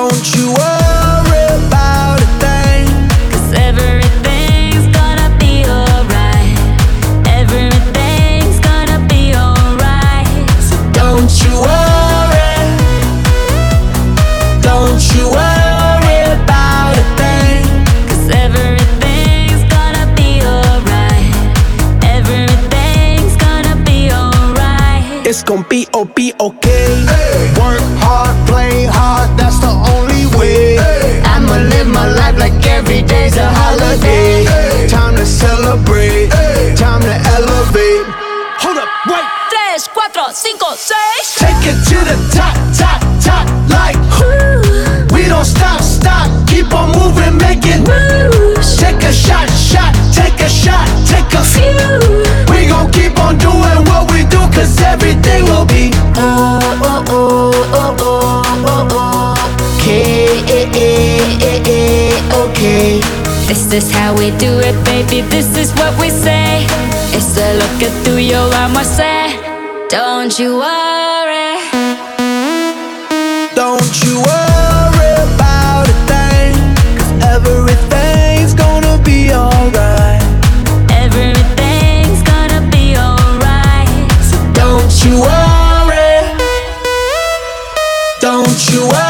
don't you worry about a everything's gonna be alright. Everything's gonna be alright. So don't you worry. Don't you worry about a everything's gonna be alright. Everything's gonna be alright. It's gonna be, oh, be okay. celebrate. Hey. Time to elevate. Hold up, wait. Tres, cuatro, cinco, seis. Take it to the top, top, top, like. Ooh. We don't stop, stop. Keep on moving, making moves. Take a shot, shot, take a shot, take a few. This is how we do it, baby, this is what we say. It's the look at through your armor, say. Don't you worry. Don't you worry about a thing everything's gonna be alright. Everything's gonna be alright. So don't you worry. Don't you worry.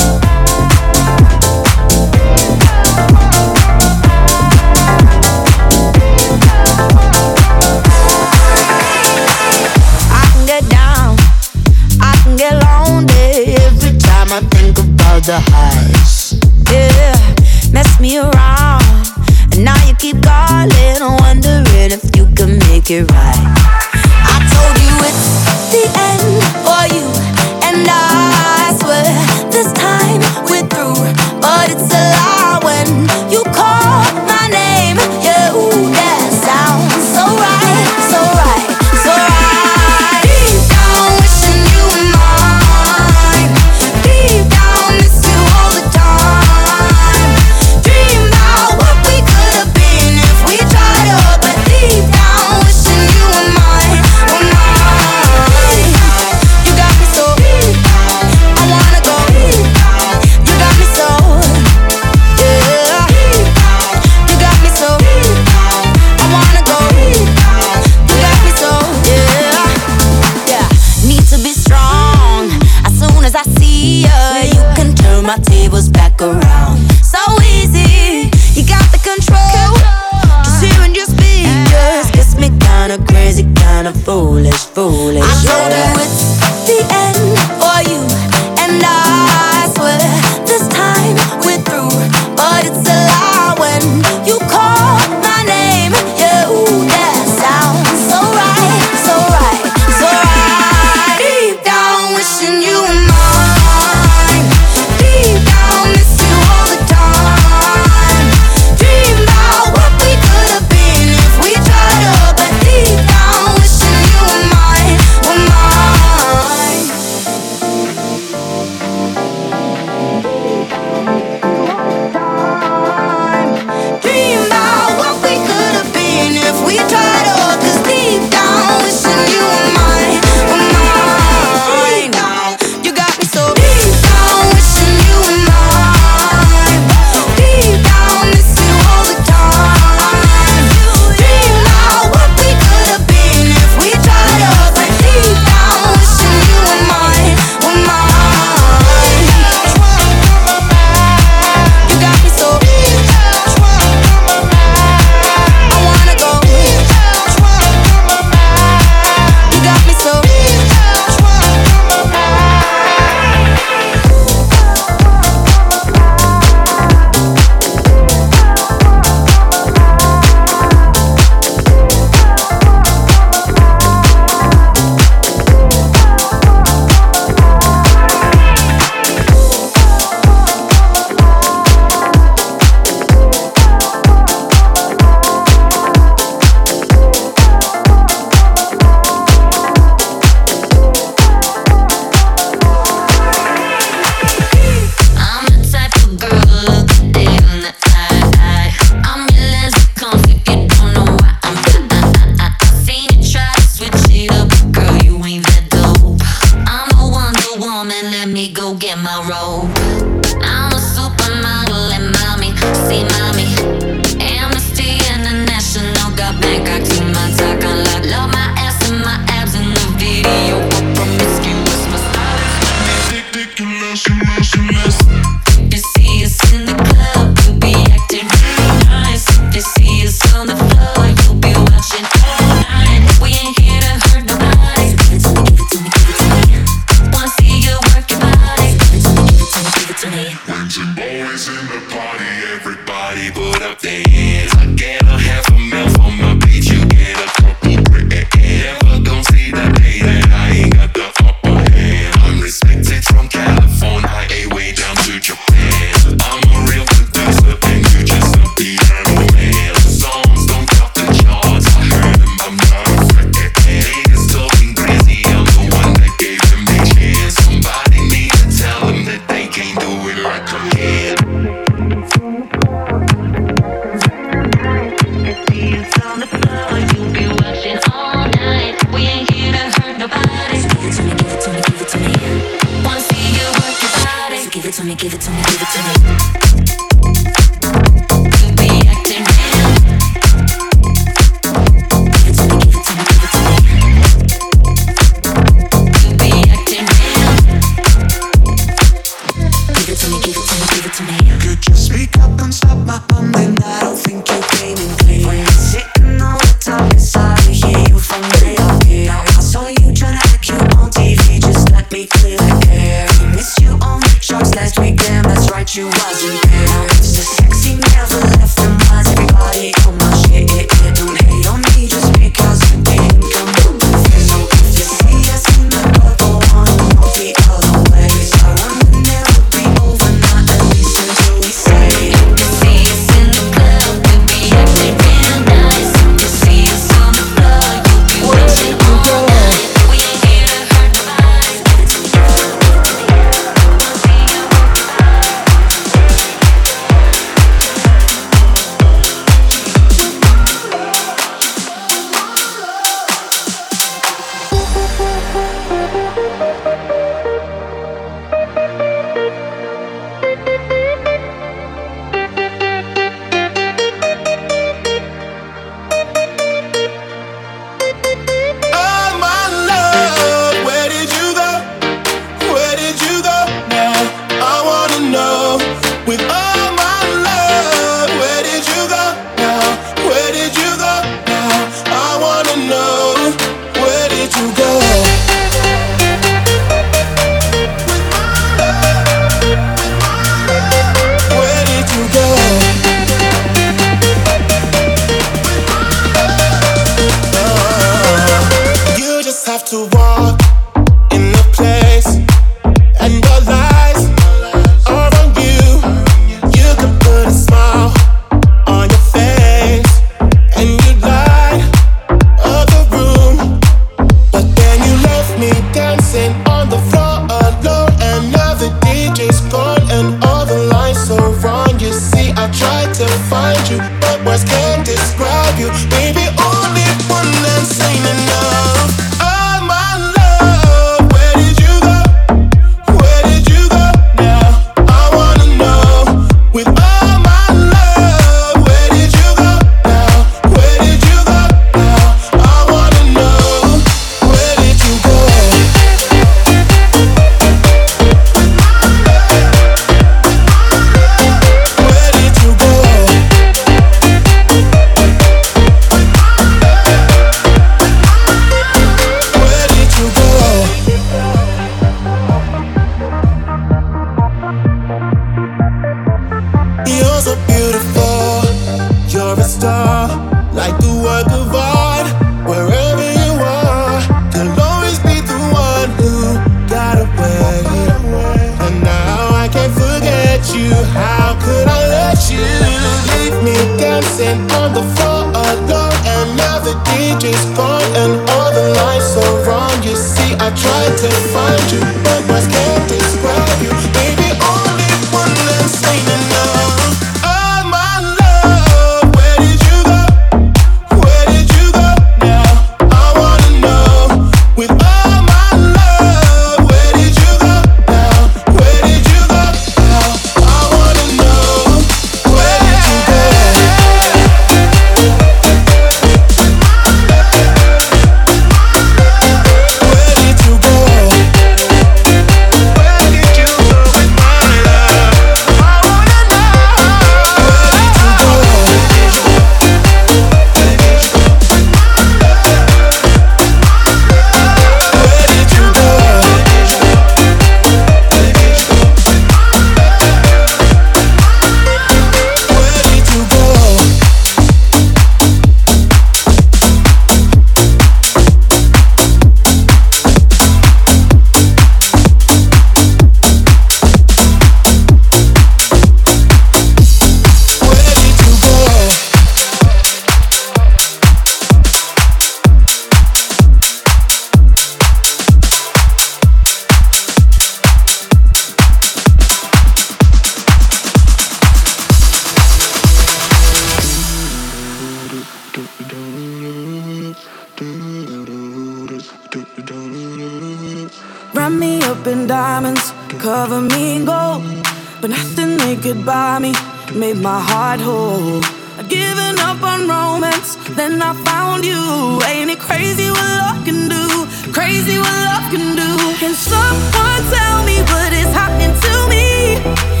Can someone tell me what is happening to me?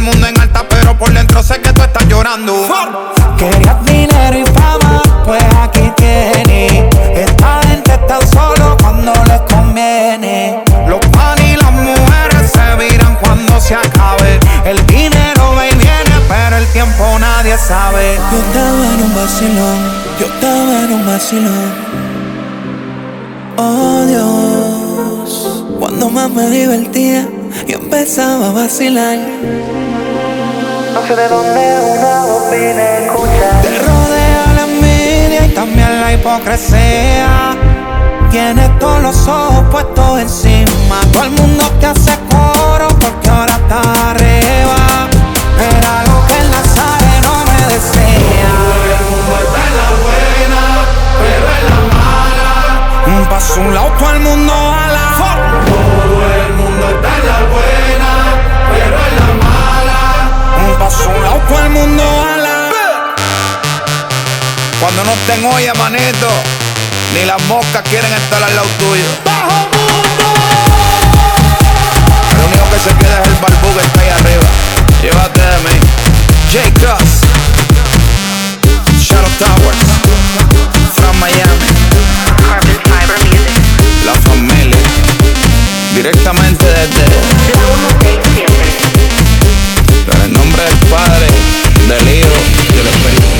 El mundo en alta, pero por dentro sé que tú estás llorando. Querías dinero y fama, pues aquí tienes. Esta gente está solo cuando les conviene. Los pan y las mujeres se viran cuando se acabe. El dinero va y viene, pero el tiempo nadie sabe. Yo estaba en un vacilón, yo estaba en un vacilón. Oh Dios, cuando más me divertía, yo empezaba a vacilar. De dónde una escuchar. Te rodea la envidia y también la hipocresía. Tienes todos los ojos puestos encima. Todo el mundo te hace coro porque ahora está arriba. Era lo que el nazareno me decía. Todo el mundo está en la buena, pero en la mala. Paso un lado, todo el mundo ala. Todo el mundo está en la buena, lado, todo el mundo ala. Cuando no estén olla, manito, ni las moscas quieren estar al lado tuyo. El único que se queda es el barbú que está ahí arriba. Llévate de mí. J. Cross. Shadow Towers. From Miami. La familia. Directamente desde. Nombre del Padre, del Hijo y del Espíritu.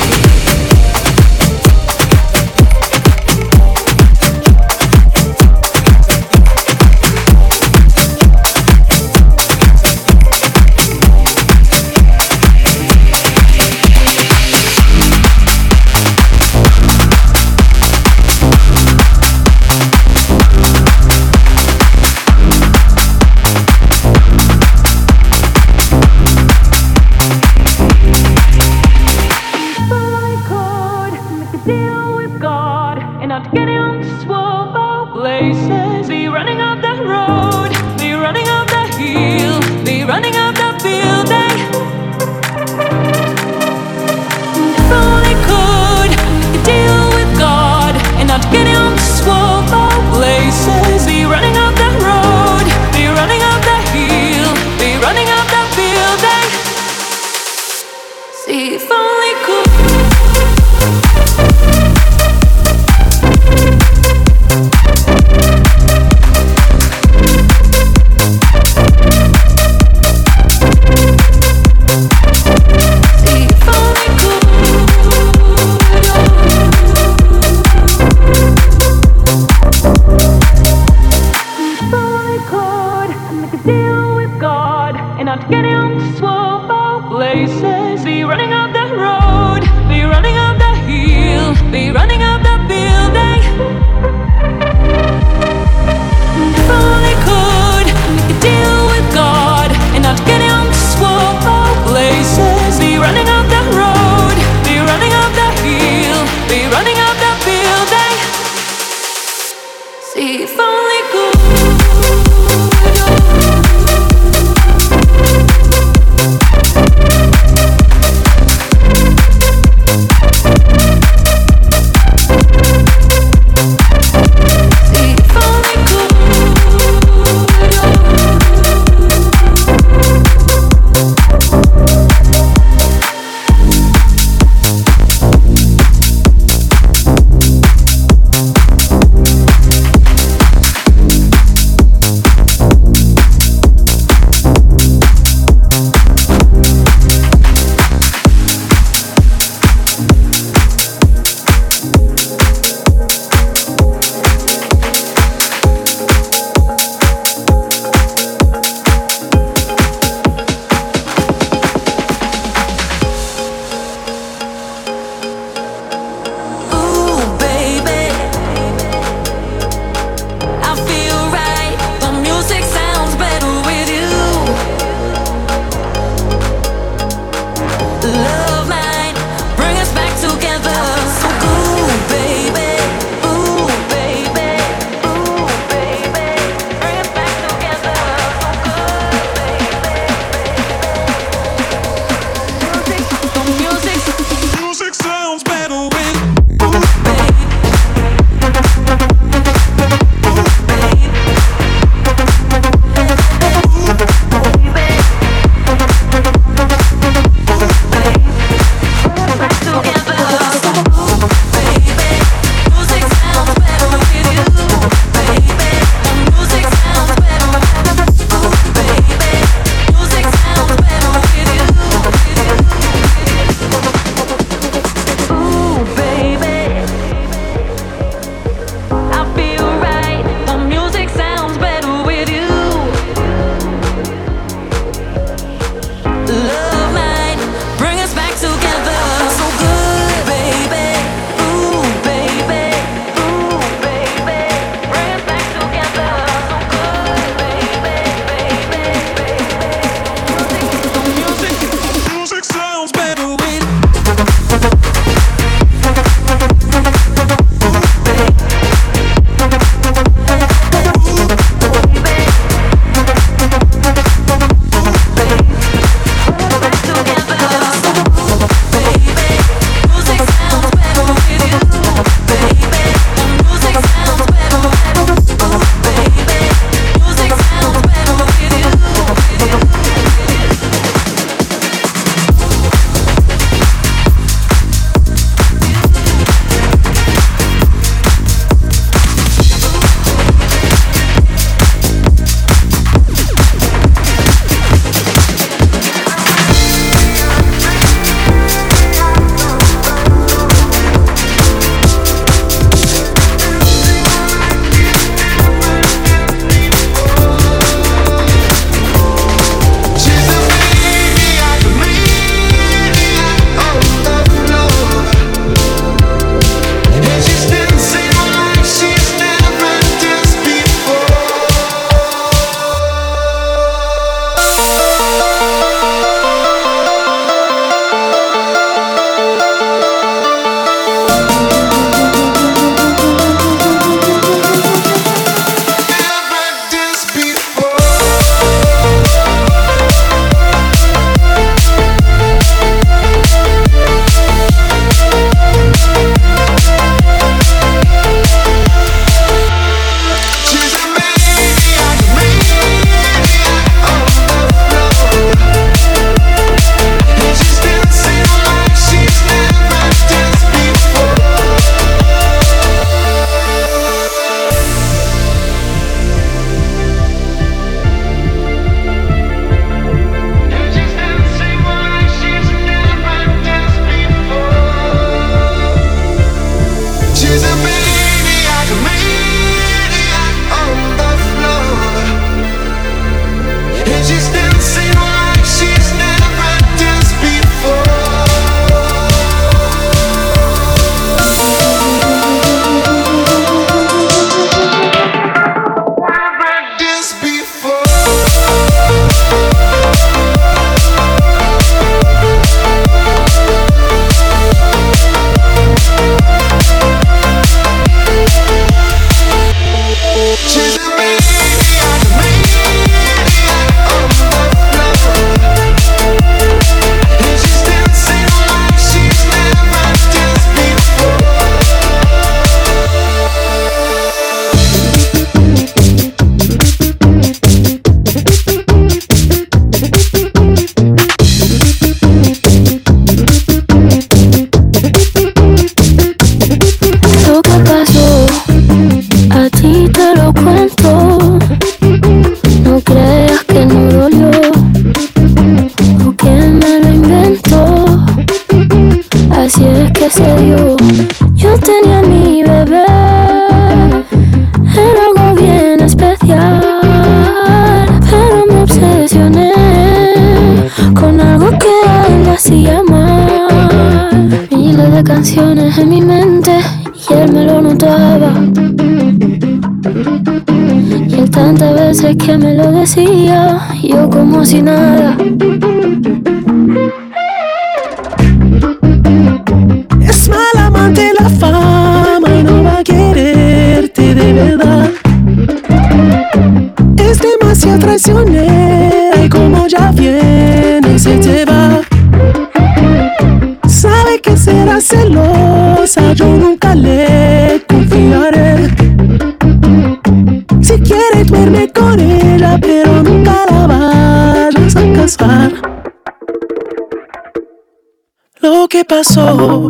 Pasó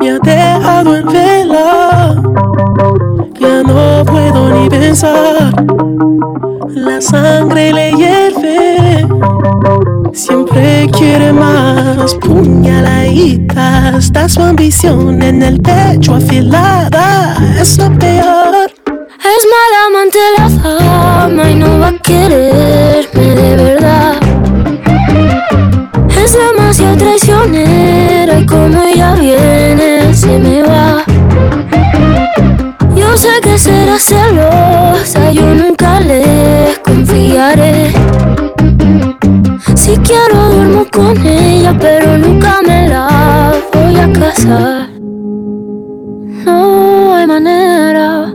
me ha dejado en vela. Ya no puedo ni pensar. La sangre le hierve. Siempre quiere más. Puñaladita. Está su ambición en el pecho afilada. Es lo peor. Es mala amante la fama y no va a quererme de verdad. Es demasiado traicionera como ella viene se me va. Yo sé que será celosa, yo nunca le confiaré. Si quiero duermo con ella, pero nunca me la voy a casar. No hay manera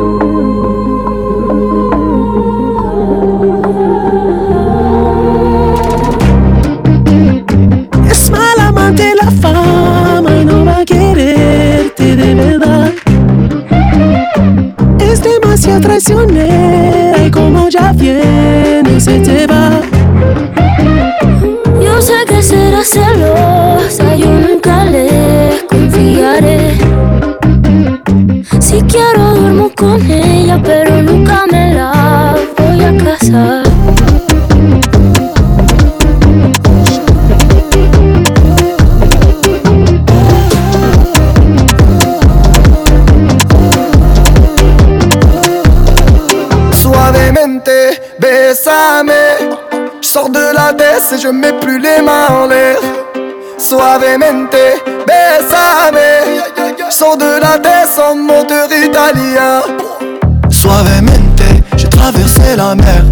Demasiado traicionera y como ya viene se te va. Yo sé que será celosa, yo nunca le confiaré. Si quiero duermo con ella, pero nunca me la voy a casar. Et je mets plus les mains en l'air. Suavemente, bésame. Je sors de la baisse en moteur italien. Suavemente, j'ai traversé la mer.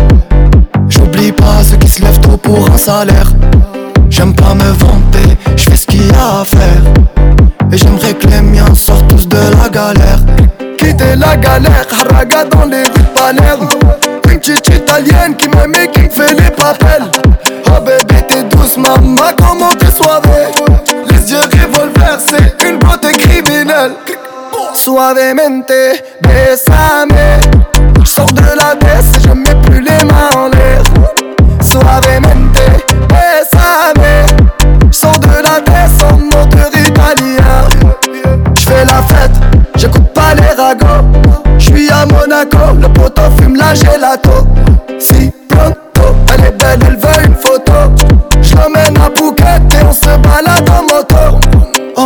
J'oublie pas ceux qui se lèvent tôt pour un salaire. J'aime pas me vanter, je fais ce qu'il y a à faire. Et j'aimerais que les miens sortent tous de la galère. Quitter la galère, haraga dans les rues de Palerme. Une petite italienne qui m'aime et qui me fait les papels. T'es douce, maman, comment t'es? Les yeux revolver, c'est une beauté criminelle. Suavemente, bésame. Je sors de la baisse je mets plus les mains en l'air. Suavemente, bésame. Je sors de la baisse en moteur italien. J'fais la fête, j'écoute pas les ragots. J'suis à Monaco, le poteau fume la gelato. Si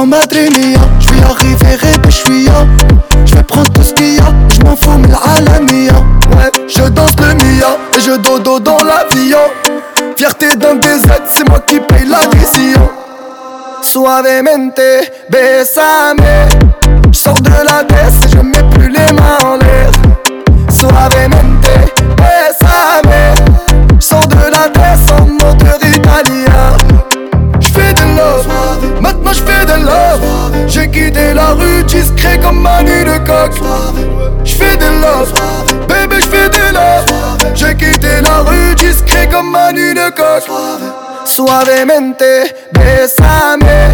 Madre mia, je vais arriver et je vais prendre tout ce qu'il y a, je m'en fous mais l'alamia Ouais, je danse le Mia et je dodo dans l'avion. Fierté d'un DZ, c'est moi qui paye l'addition. Suavemente, bésame. Je sors de la baisse et je mets plus les mains en l'air. Suavemente, bésame. Comme Manu de coq. J'fais de love, bébé j'fais de love. J'ai quitté la rue discret comme Manu de coq. Suavemente, bésame.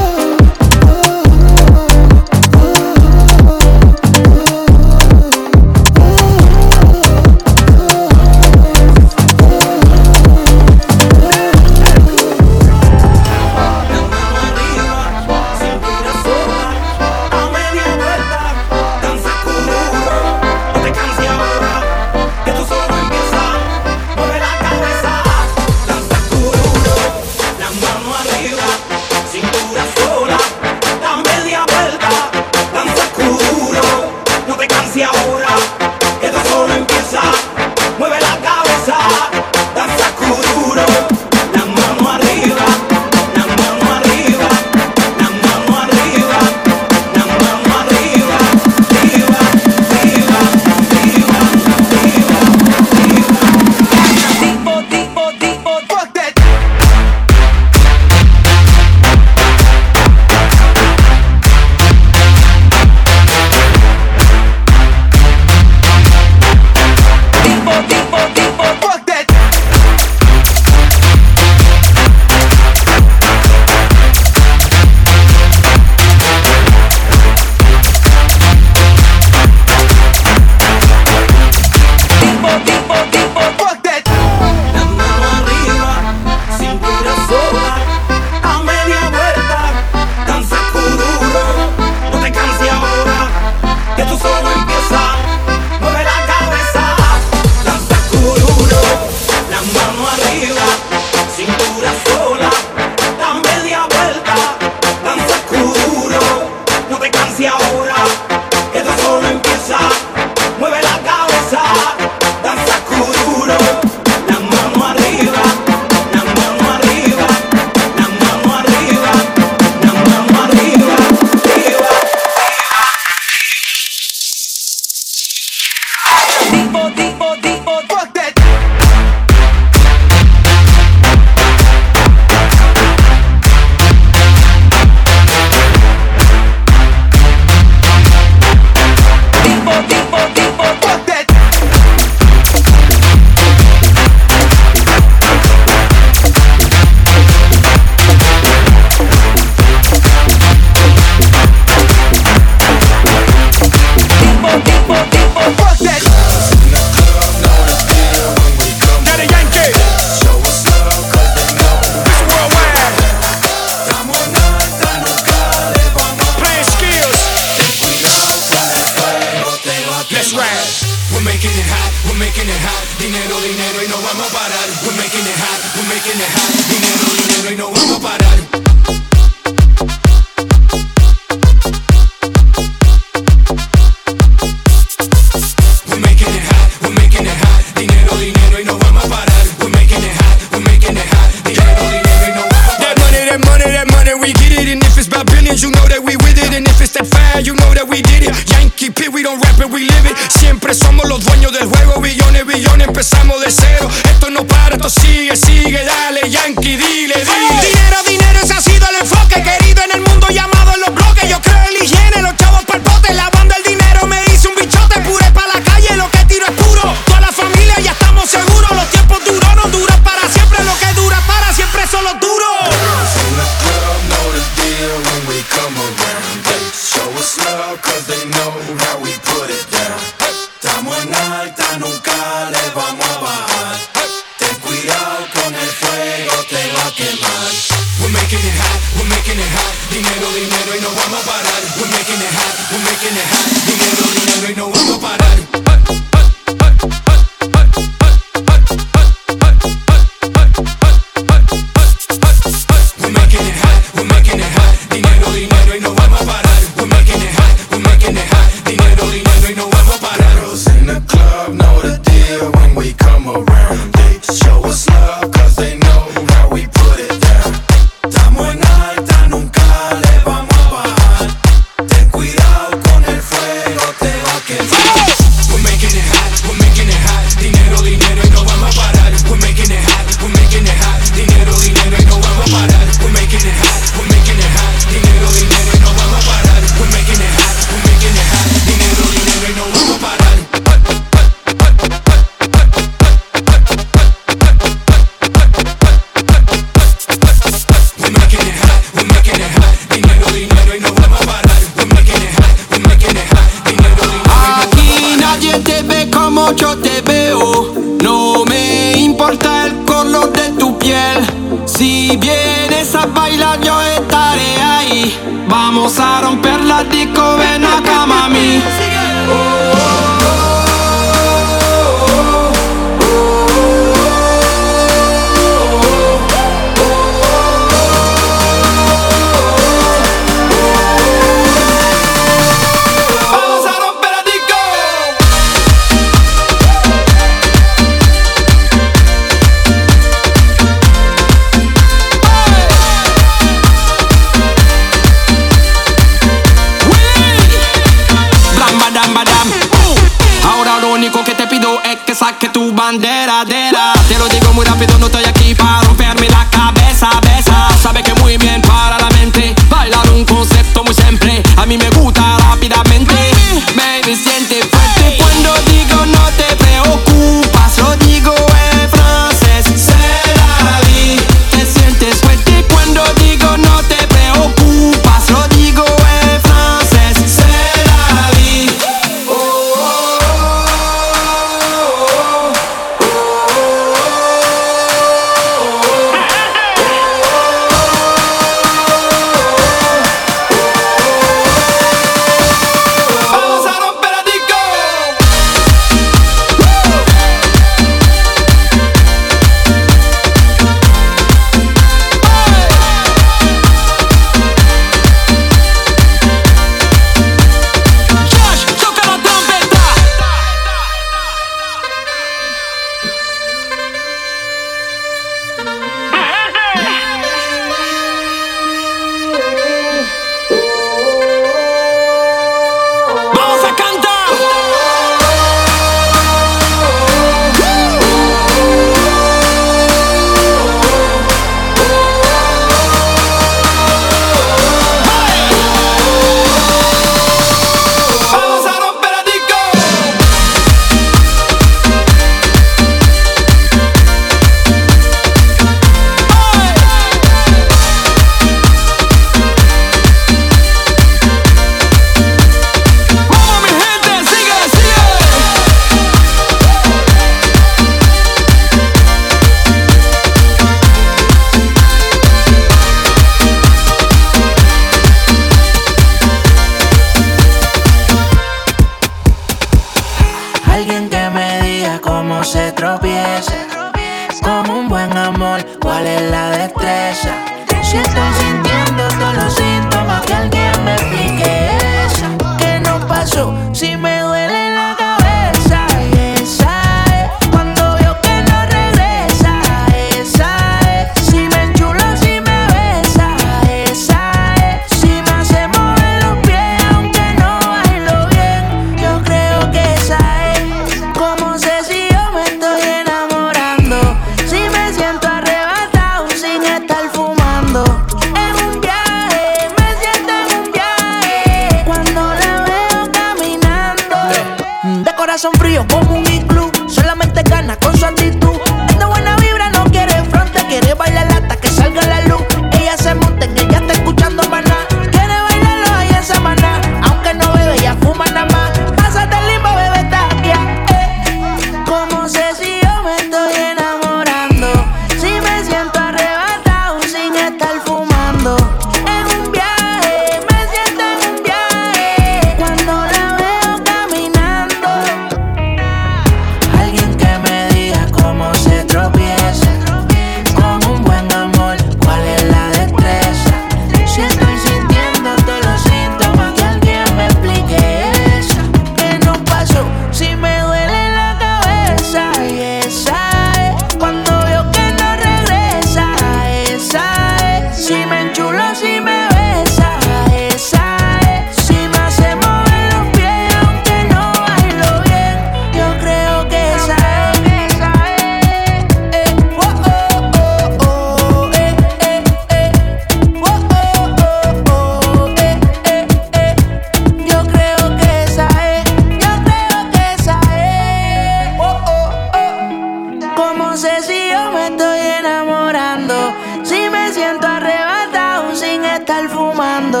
Estar fumando.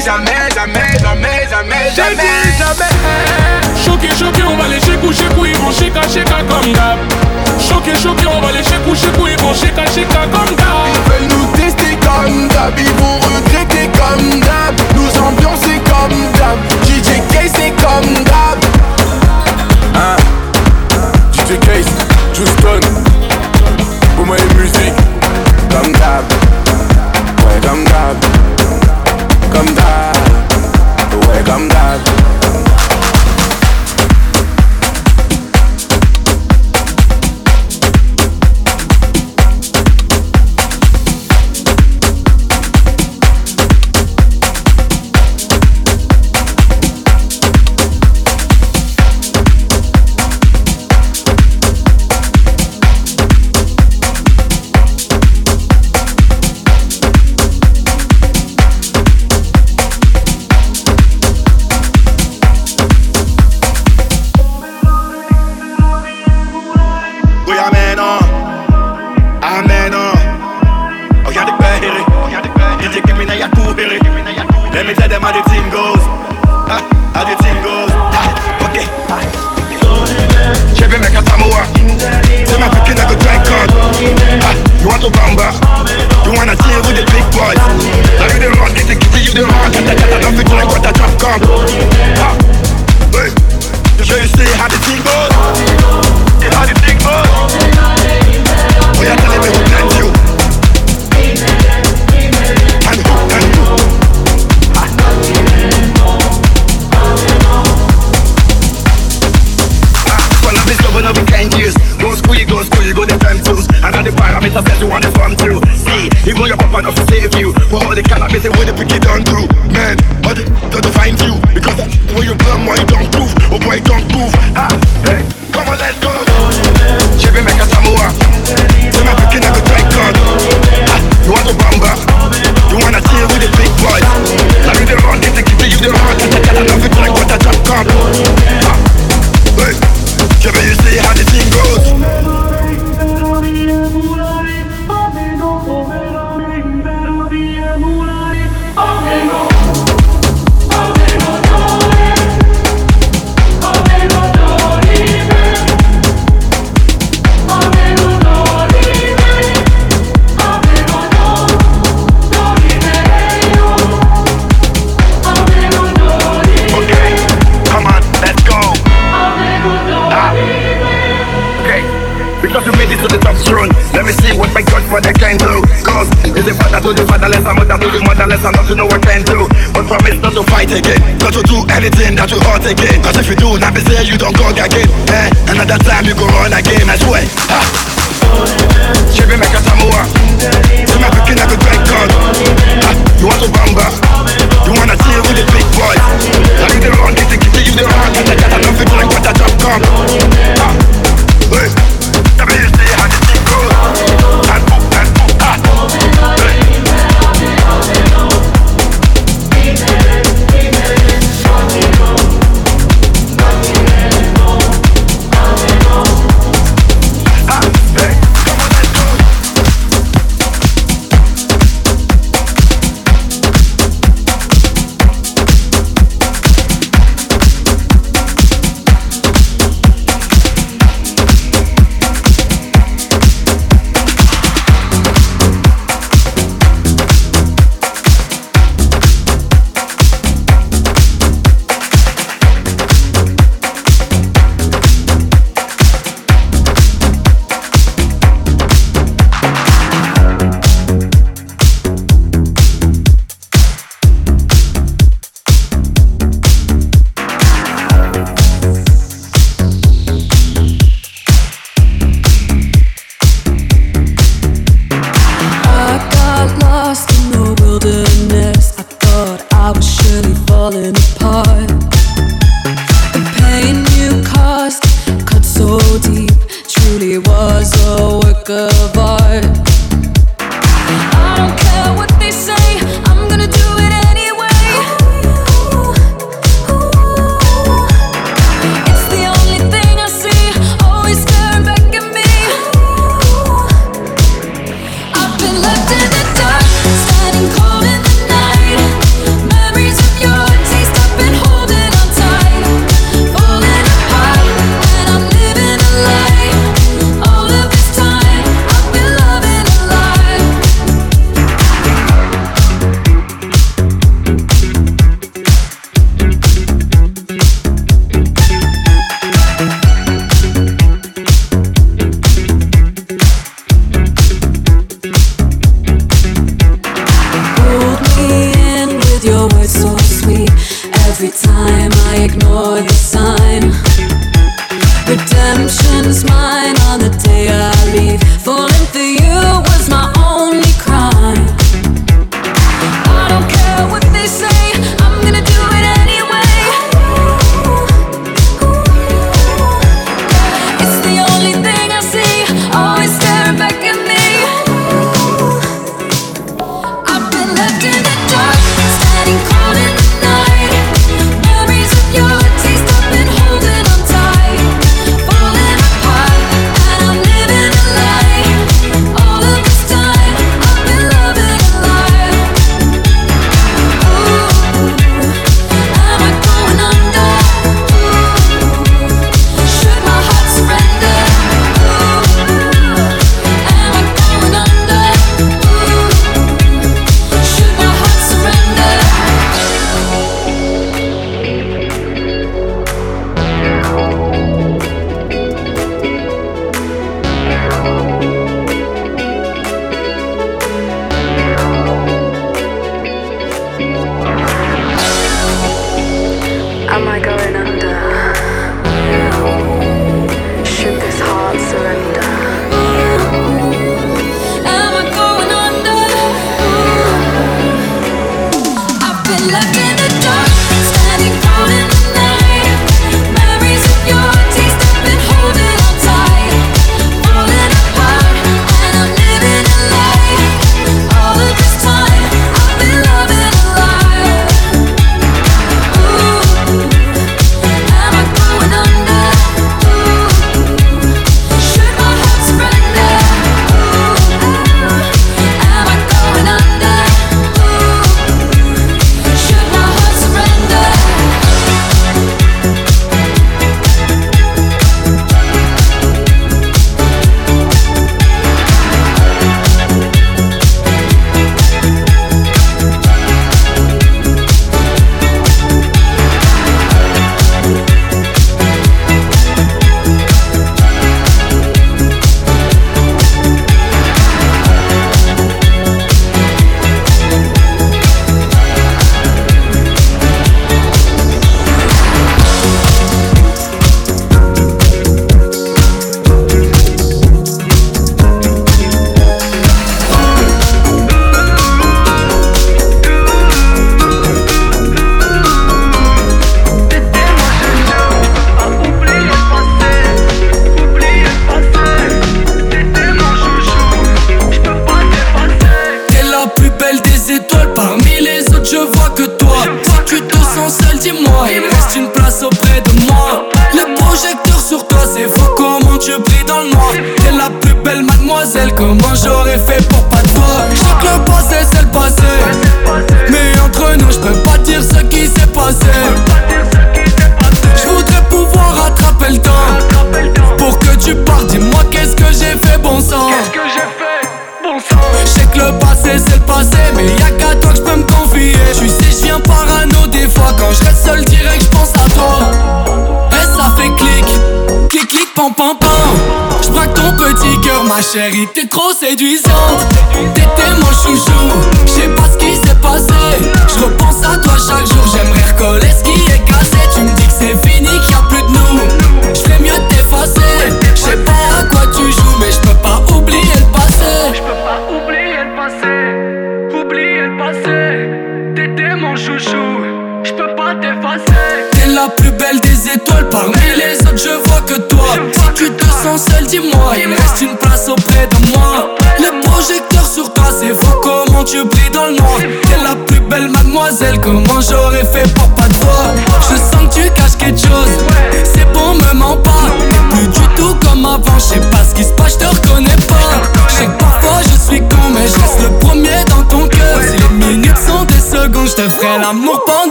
dis jamais, jamais, jamais, jamais, jamais. Je jamais. Choqué, choqué, on va les chécou, chécou, ils vont chéka, chéka comme d'hab. Choqué, choqué, on va les chécou, chécou, ils vont chéka, chéka comme d'hab. Ils veulent nous tester comme d'hab, ils vont regretter comme d'hab. Nous ambiancer comme d'hab. DJ K, c'est comme d'hab. Hein? DJ K, Houston.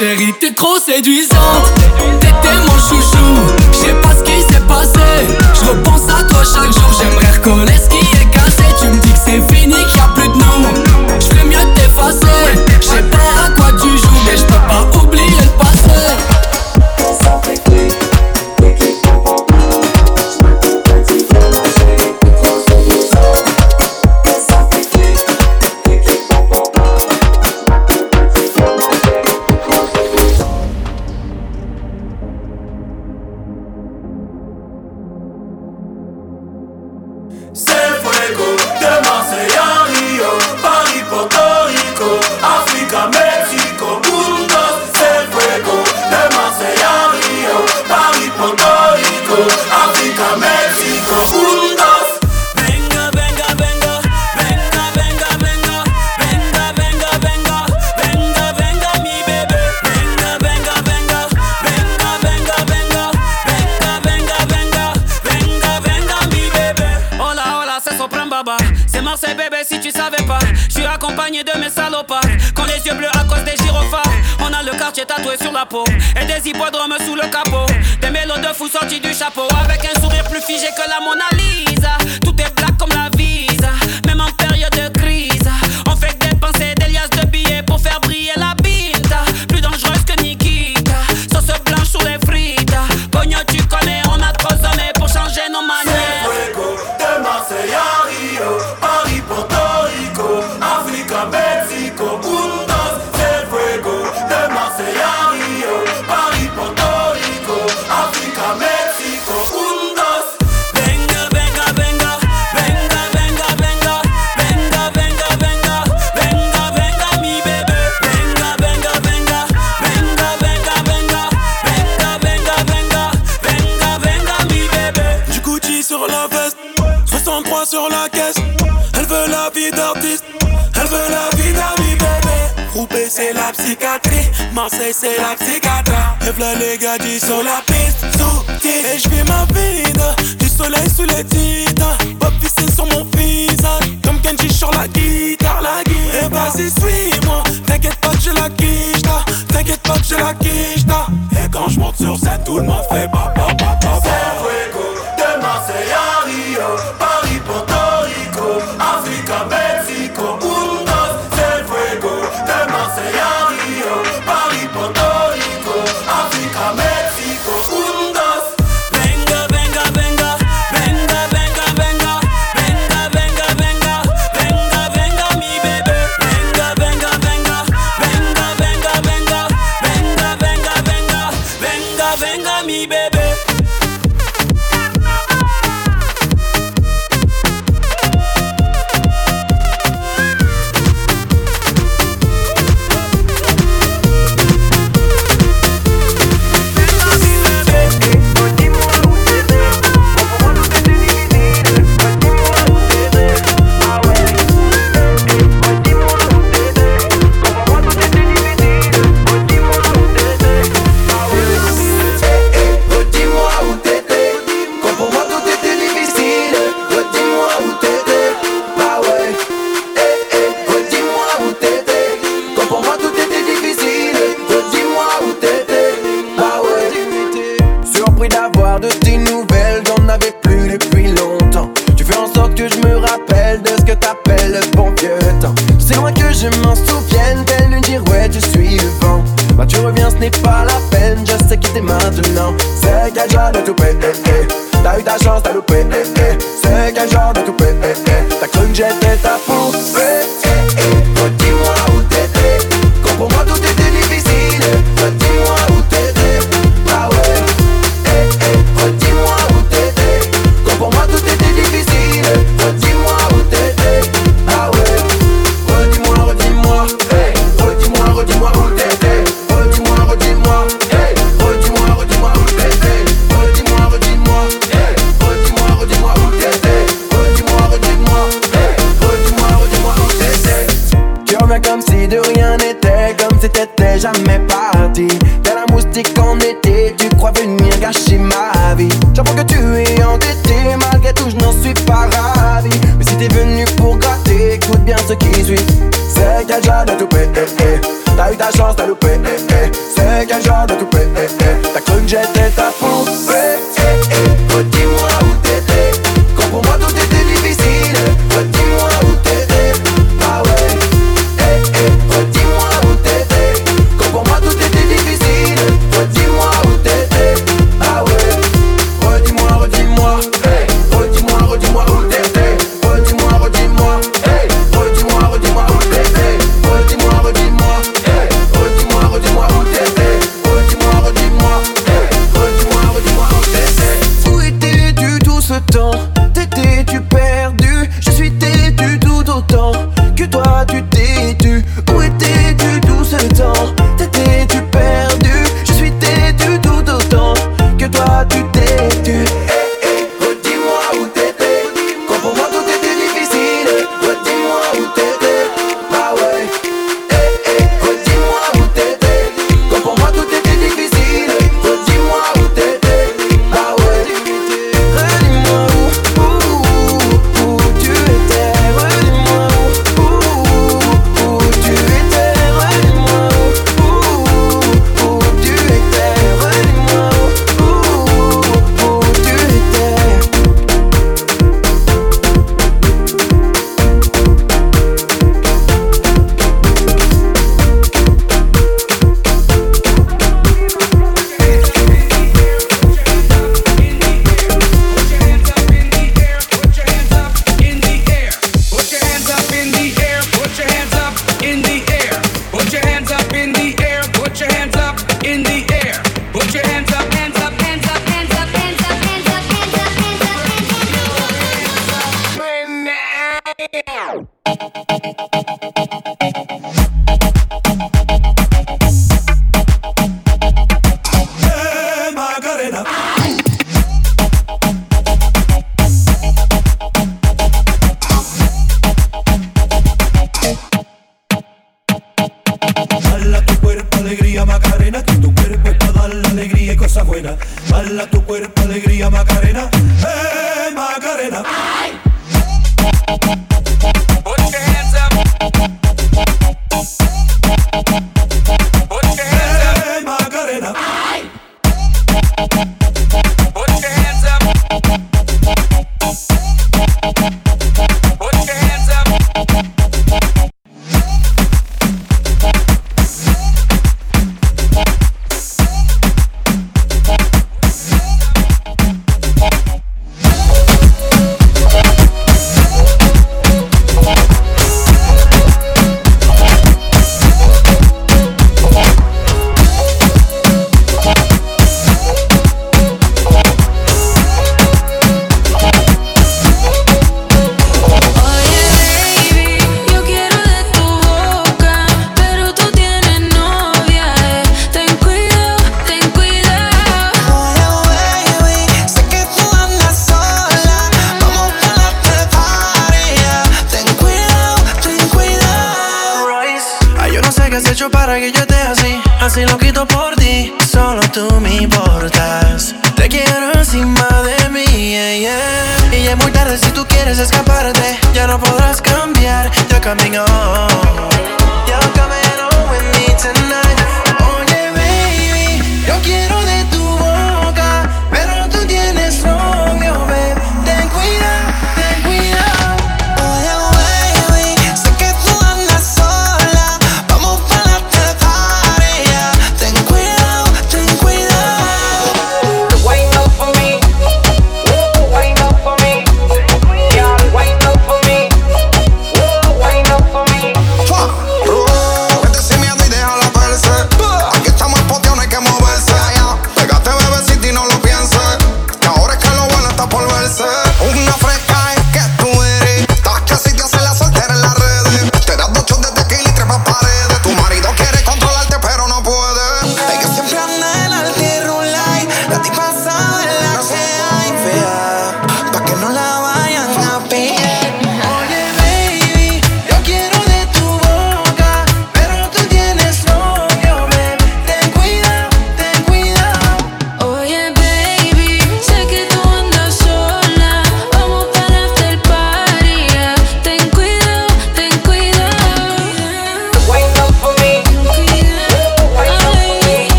chérie, t'es trop séduisante. T'étais mon chouchou, je sais pas ce qui s'est passé. Je à toi chaque jour, j'ai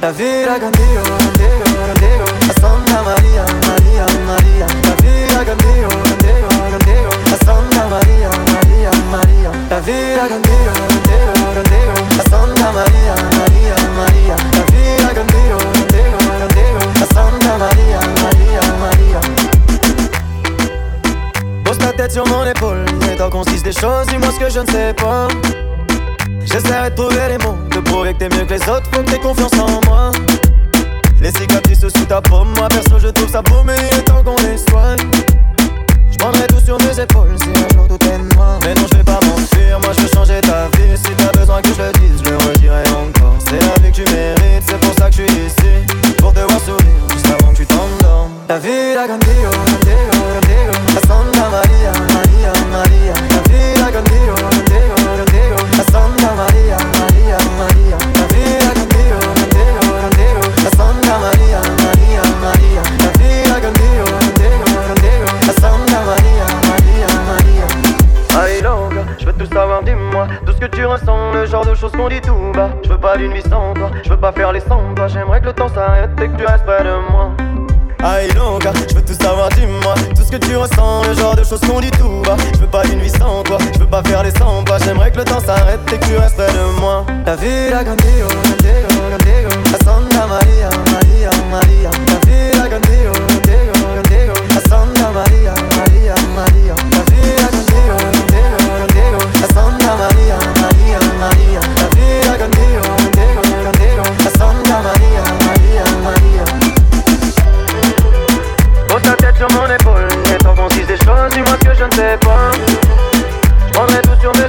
La vida contigo, contigo, A Santa María, María, María La vida contigo, A Santa María, María, María La vida contigo, A Santa María, María, María La vida A Santa María, María, María Pose ta tête sur mon épaule Et tant qu'on des choses, dis-moi ce que je ne sais pas. J'essaierai de trouver les mots, de prouver que t'es mieux que les autres, faut que t'aies confiance en moi. Les cicatrices sous ta peau, moi perso je trouve ça beau, mais il est temps qu'on les soigne. J'prendrai tout sur mes épaules si un jour tout est noir. Mais non, je vais pas mentir, moi je veux changer ta vie. Si t'as besoin que je le dise, je le redirai encore. C'est la vie que tu mérites, c'est pour ça que je suis ici. Pour te voir sourire, juste avant que tu t'endormes. La vie, la grande oh, genre de choses qu'on dit tout bas. Je veux pas d'une vie sans toi, je veux pas faire les sambas. J'aimerais que le temps s'arrête et que tu restes près de moi. Aïe Loka, je veux tout savoir, dis-moi Tout ce que tu ressens, le genre de choses qu'on dit tout bas Je veux pas d'une vie sans toi, je veux pas faire les 100 pas J'aimerais que le temps s'arrête et que tu restes près de moi La vida contigo, contigo, contigo La Santa Maria, Maria, Maria La deporte, por reducción de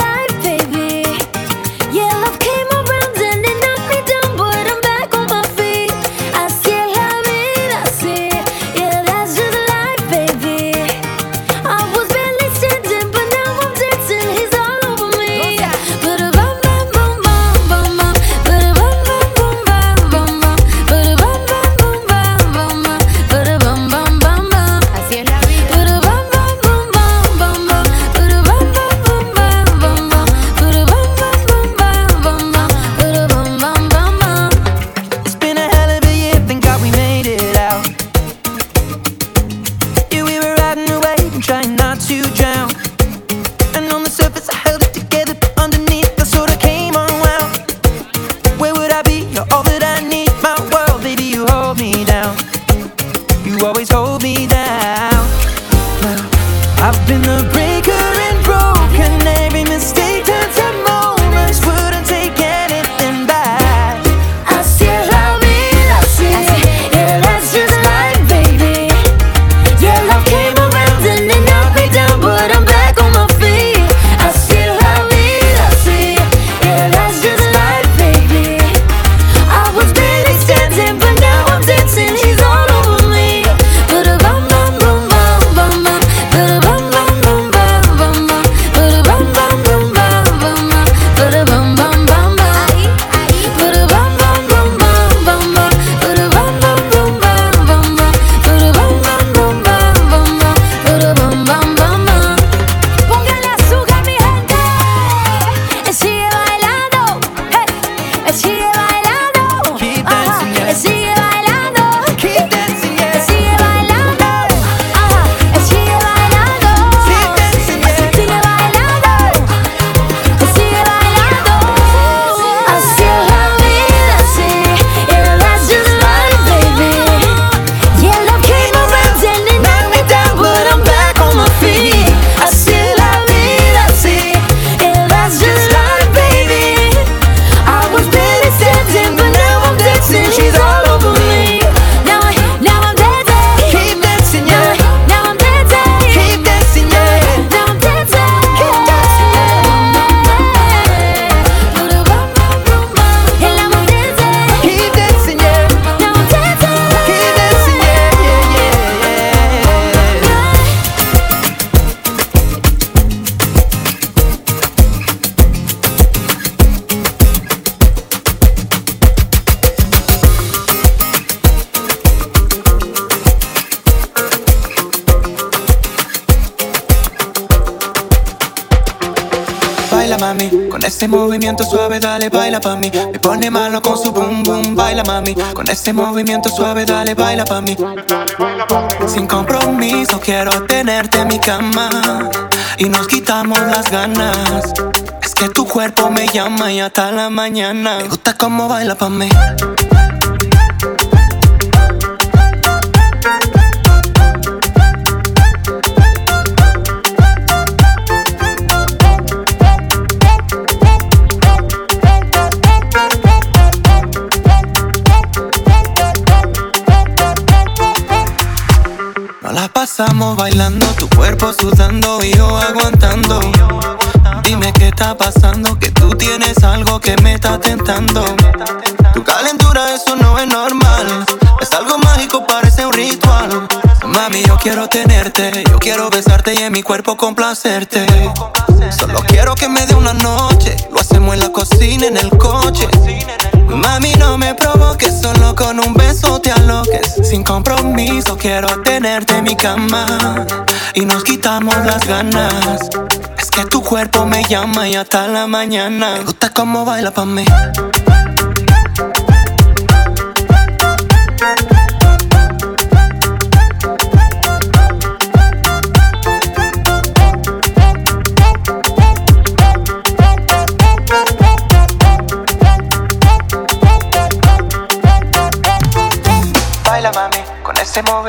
Este movimiento suave, dale, baila pa' mí. Sin compromiso, quiero tenerte en mi cama. Y nos quitamos las ganas. Es que tu cuerpo me llama y hasta la mañana. Me gusta cómo baila pa' mí. Pasamos bailando, tu cuerpo sudando y yo aguantando. Dime qué está pasando, que tú tienes algo que me está tentando. Tu calentura, eso no es normal. Es algo mágico, parece un ritual. Mami, yo quiero tenerte, yo quiero besarte y en mi cuerpo complacerte. Solo quiero que me dé una noche, lo hacemos en la cocina, en el coche. Mami, no me provoques, solo con un beso te aloques. Sin compromiso, quiero tenerte en mi cama y nos quitamos las ganas. Es que tu cuerpo me llama y hasta la mañana. Me gusta cómo baila pa' mí.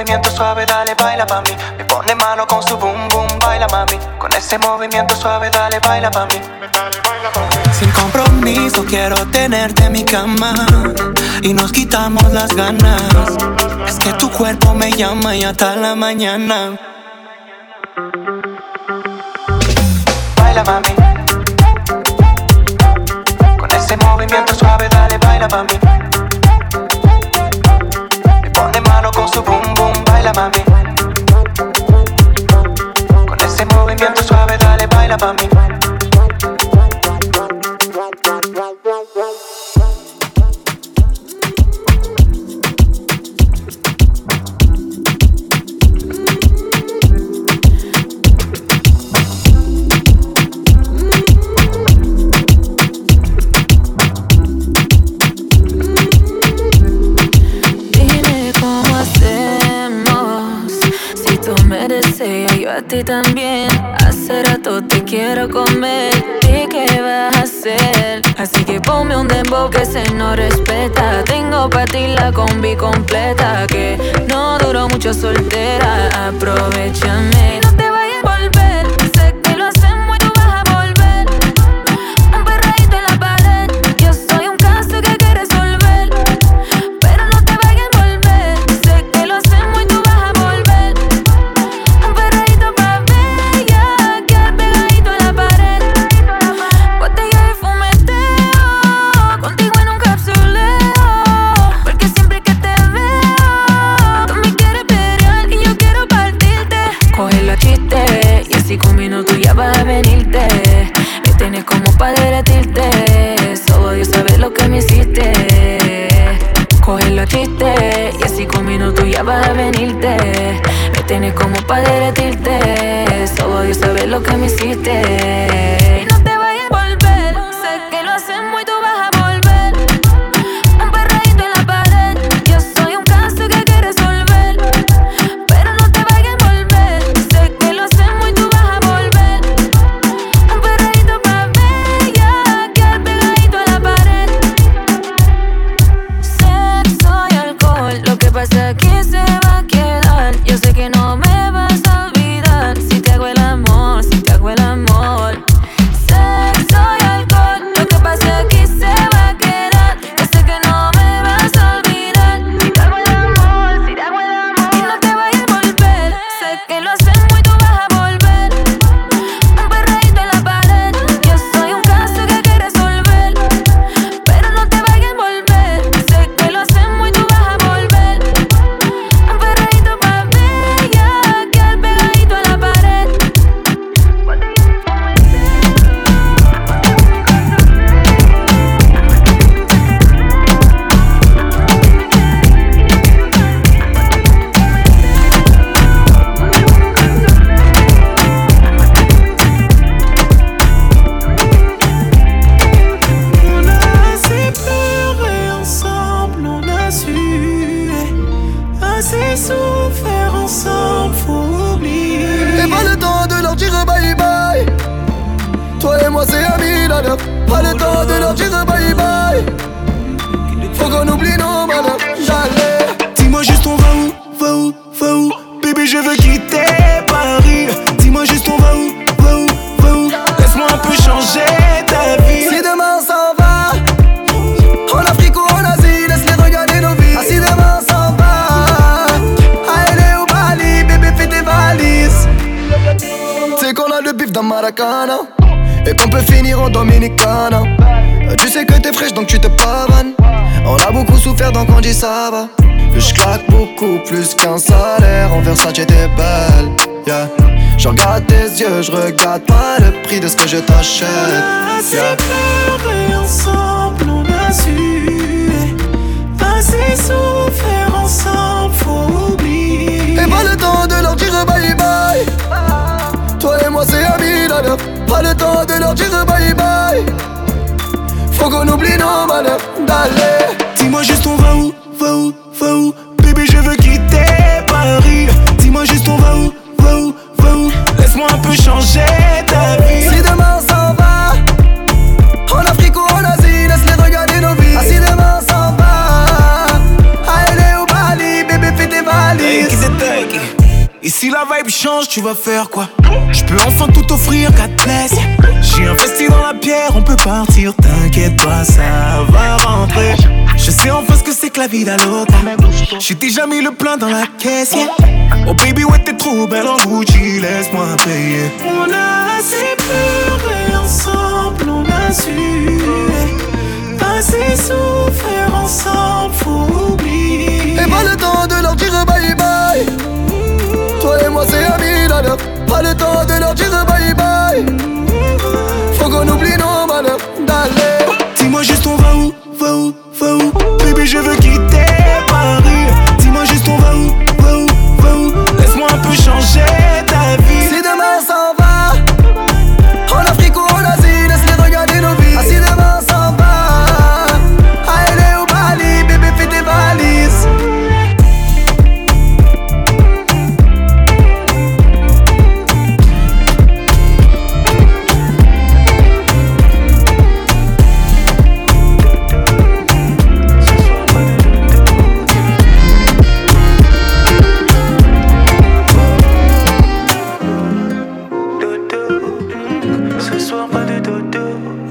Movimiento suave dale baila pa' mí Me pone mano con su boom boom, baila mami. Con ese movimiento suave dale baila pa' mí Sin compromiso quiero tenerte en mi cama. Y nos quitamos las ganas. Es que tu cuerpo me llama y hasta la mañana. Baila mami. Con ese movimiento suave dale baila pa' mí con su boom boom, baila mami. Con ese movimiento suave, dale, baila pa' a ti también. Hace rato te quiero comer. ¿Y qué vas a hacer? Así que ponme un dembow que se no respeta. Tengo para ti la combi completa. Que no duró mucho soltera. Aprovechame. No te vayas a volver. Para derretirte. Solo Dios sabe lo que me hiciste. tu vas faire quoi? Je peux enfin tout offrir, God J'ai investi dans la pierre, on peut partir, t'inquiète pas, ça va rentrer. Je sais enfin ce que c'est que la vie d'aller do.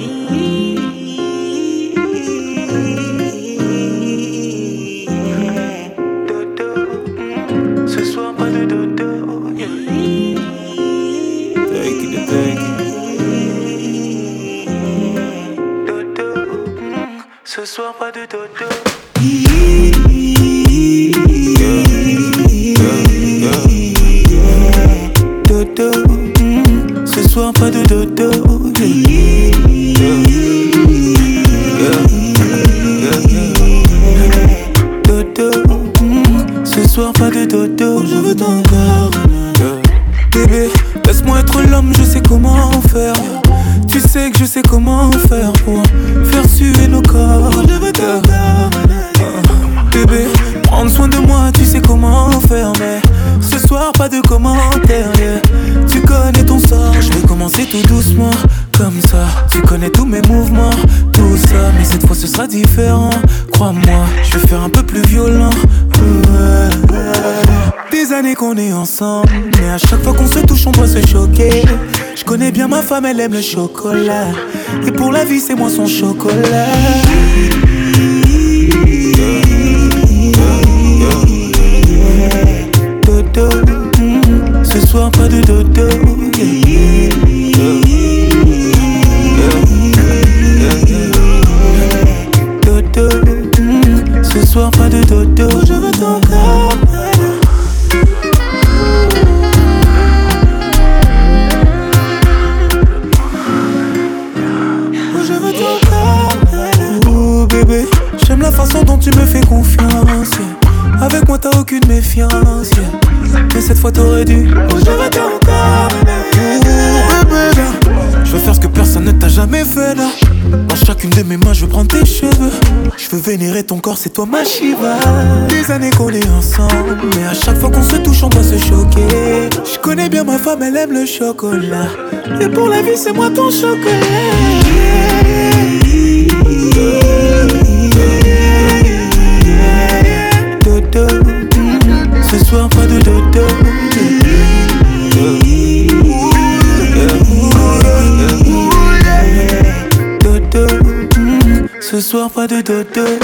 le chocolat. Et pour la vie, c'est moi son chocolat. c'est toi ma Shiva. Des années qu'on est ensemble, mais à chaque fois qu'on se touche, on doit se choquer. Je connais bien ma femme, elle aime le chocolat. Et pour la vie, c'est moi ton chocolat. Dodo, ce soir pas de dodo. Ce soir pas de dodo.